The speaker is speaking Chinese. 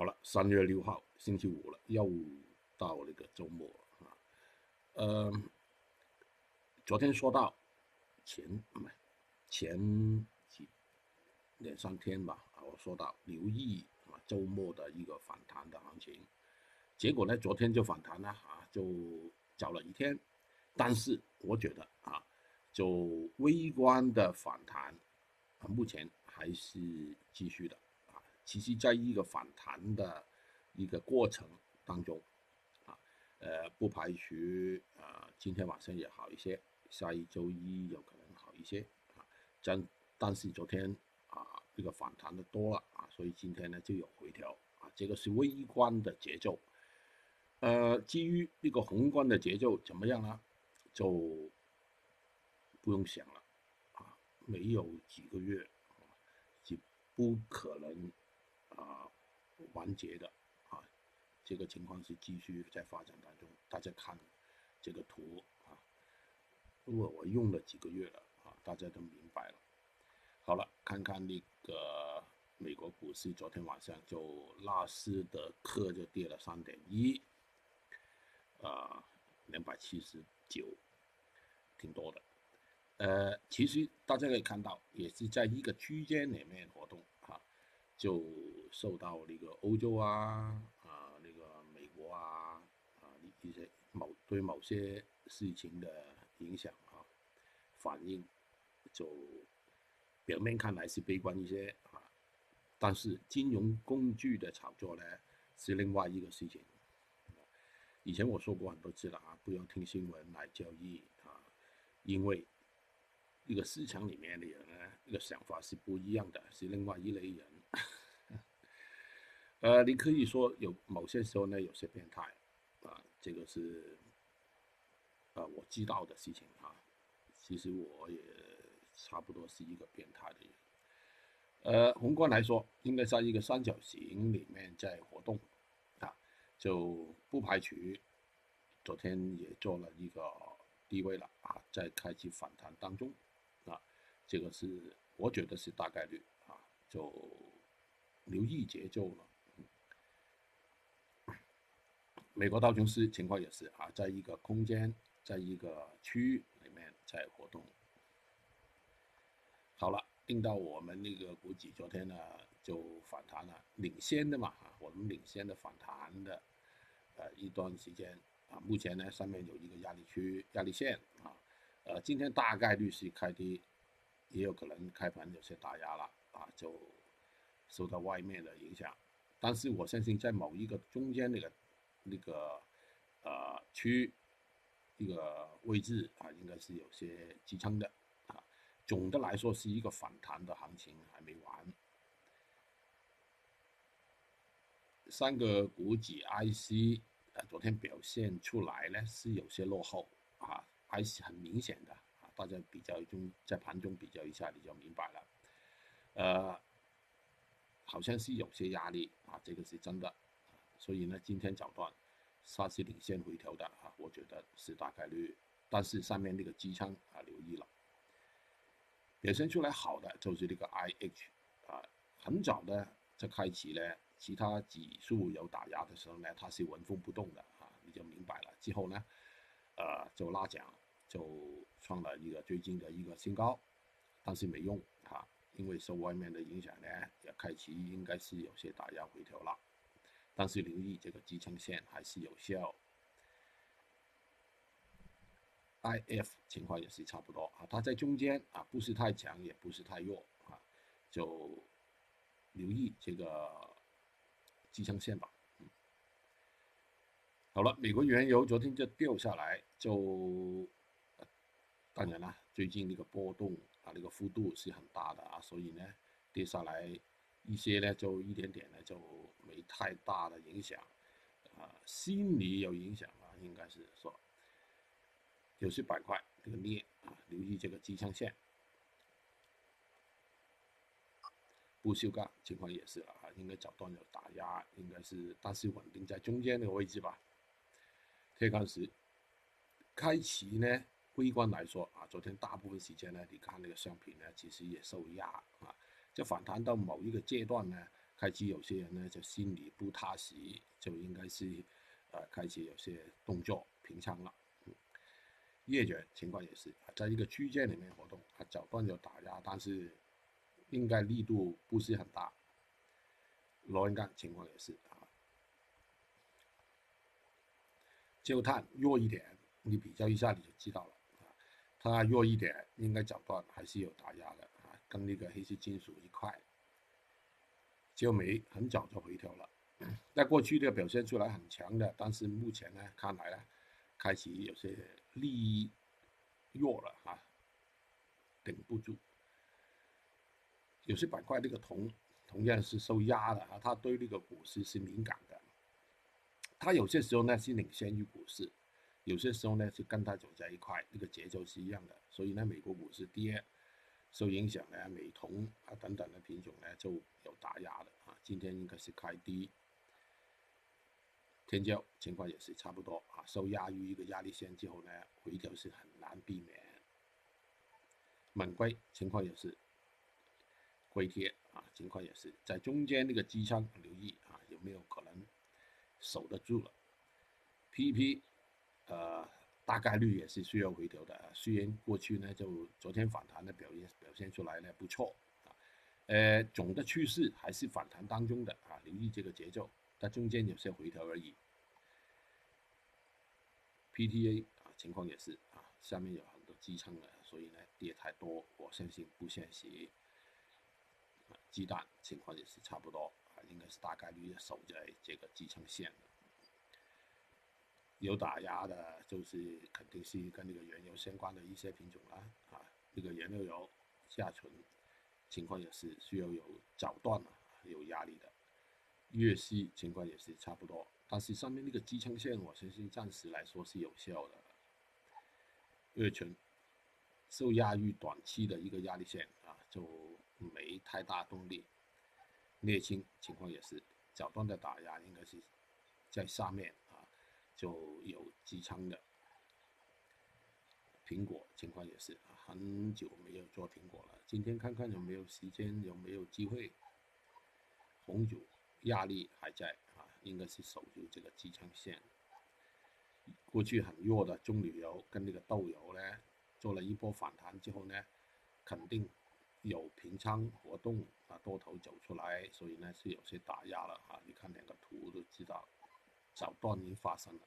好了，三月六号星期五了，又到那个周末了啊。呃，昨天说到前不前几两三天吧啊，我说到留意啊周末的一个反弹的行情，结果呢，昨天就反弹了啊，就早了一天，但是我觉得啊，就微观的反弹啊，目前还是继续的。其实，在一个反弹的一个过程当中，啊，呃，不排除啊，今天晚上也好一些，下一周一有可能好一些，啊，但但是昨天啊，这个反弹的多了啊，所以今天呢就有回调啊，这个是微观的节奏，呃，基于这个宏观的节奏怎么样呢？就不用想了，啊，没有几个月，就不可能。啊，完结的啊，这个情况是继续在发展当中。大家看这个图啊，如果我用了几个月了啊，大家都明白了。好了，看看那个美国股市，昨天晚上就纳斯的克就跌了三点一，啊，两百七十九，挺多的。呃，其实大家可以看到，也是在一个区间里面活动啊。就受到那个欧洲啊啊那个美国啊啊一些某对某些事情的影响啊，反应就表面看来是悲观一些啊，但是金融工具的炒作呢是另外一个事情。以前我说过很多次了啊，不要听新闻来交易啊，因为一个市场里面的人呢，一个想法是不一样的，是另外一类人。呃，你可以说有某些时候呢，有些变态，啊，这个是，啊，我知道的事情啊。其实我也差不多是一个变态的人。呃，宏观来说，应该在一个三角形里面在活动，啊，就不排除昨天也做了一个低位了啊，在开启反弹当中，啊，这个是我觉得是大概率啊，就留意节奏了。美国道琼斯情况也是啊，在一个空间，在一个区域里面在活动。好了，定到我们那个股指昨天呢就反弹了，领先的嘛，我们领先的反弹的呃一段时间啊，目前呢上面有一个压力区、压力线啊，呃今天大概率是开低，也有可能开盘有些打压了啊，就受到外面的影响，但是我相信在某一个中间那个。那个呃区一个位置啊，应该是有些支撑的啊。总的来说是一个反弹的行情，还没完。三个股指 IC 啊，昨天表现出来呢是有些落后啊，还是很明显的啊。大家比较中在盘中比较一下，你就明白了。呃，好像是有些压力啊，这个是真的。所以呢，今天早段它是领先回调的啊，我觉得是大概率。但是上面那个支撑啊，留意了。表现出来好的就是这个 IH 啊，很早的在开启呢，其他指数有打压的时候呢，它是纹风不动的啊，你就明白了。之后呢，呃，就拉涨，就创了一个最近的一个新高，但是没用啊，因为受外面的影响呢，也开启应该是有些打压回调了。但是留意这个支撑线还是有效，IF 情况也是差不多啊，它在中间啊，不是太强也不是太弱啊，就留意这个支撑线吧。嗯，好了，美国原油昨天就掉下来，就当然了，最近那个波动啊，那个幅度是很大的啊，所以呢，跌下来。一些呢，就一点点呢，就太大的影响，啊，心理有影响啊，应该是说，有些板块这个镍啊，留意这个支撑线，不锈钢情况也是啊，应该早段有打压，应该是，但是稳定在中间那个位置吧。铁矿石开启呢，微观来说啊，昨天大部分时间呢，你看那个商品呢，其实也受压啊。就反弹到某一个阶段呢，开始有些人呢就心里不踏实，就应该是呃开始有些动作平仓了。夜卷情况也是在一个区间里面活动，啊，早段有打压，但是应该力度不是很大。螺纹钢情况也是啊，焦炭弱一点，你比较一下你就知道了啊，它弱一点，应该早段还是有打压的啊，跟那个黑色金属一块。就没很早就回调了，在过去的表现出来很强的，但是目前呢，看来呢，开始有些。力弱了啊，顶不住。有些板块这个铜同样是受压的啊，它对那个股市是敏感的。它有些时候呢是领先于股市，有些时候呢是跟它走在一块，这个节奏是一样的。所以呢，美国股市跌受影响呢，美铜啊等等的品种呢就有打压的啊。今天应该是开低。天胶情况也是差不多啊，受压于一个压力线之后呢，回调是很难避免。猛硅情况也是，硅贴啊情况也是在中间那个支撑留意啊，有没有可能守得住了？PP 呃大概率也是需要回调的啊，虽然过去呢就昨天反弹的表现表现出来呢不错啊，呃总的趋势还是反弹当中的啊，留意这个节奏。它中间有些回调而已。PTA 啊，情况也是啊，下面有很多支撑的，所以呢跌太多，我相信不现实。鸡蛋情况也是差不多啊，应该是大概率守在这个支撑线的。有打压的，就是肯定是跟那个原油相关的一些品种啦啊，那个原料油下存情况也是需要有早断啊，有压力的。月息情况也是差不多，但是上面那个支撑线，我相信暂时来说是有效的。月存受压于短期的一个压力线啊，就没太大动力。镍氢情况也是早断的打压，应该是在下面就有支撑的。苹果情况也是，很久没有做苹果了，今天看看有没有时间，有没有机会。红酒。压力还在啊，应该是守住这个支撑线。过去很弱的棕榈油跟那个豆油呢，做了一波反弹之后呢，肯定有平仓活动啊，多头走出来，所以呢是有些打压了啊。你看两个图都知道，早段已经发生了。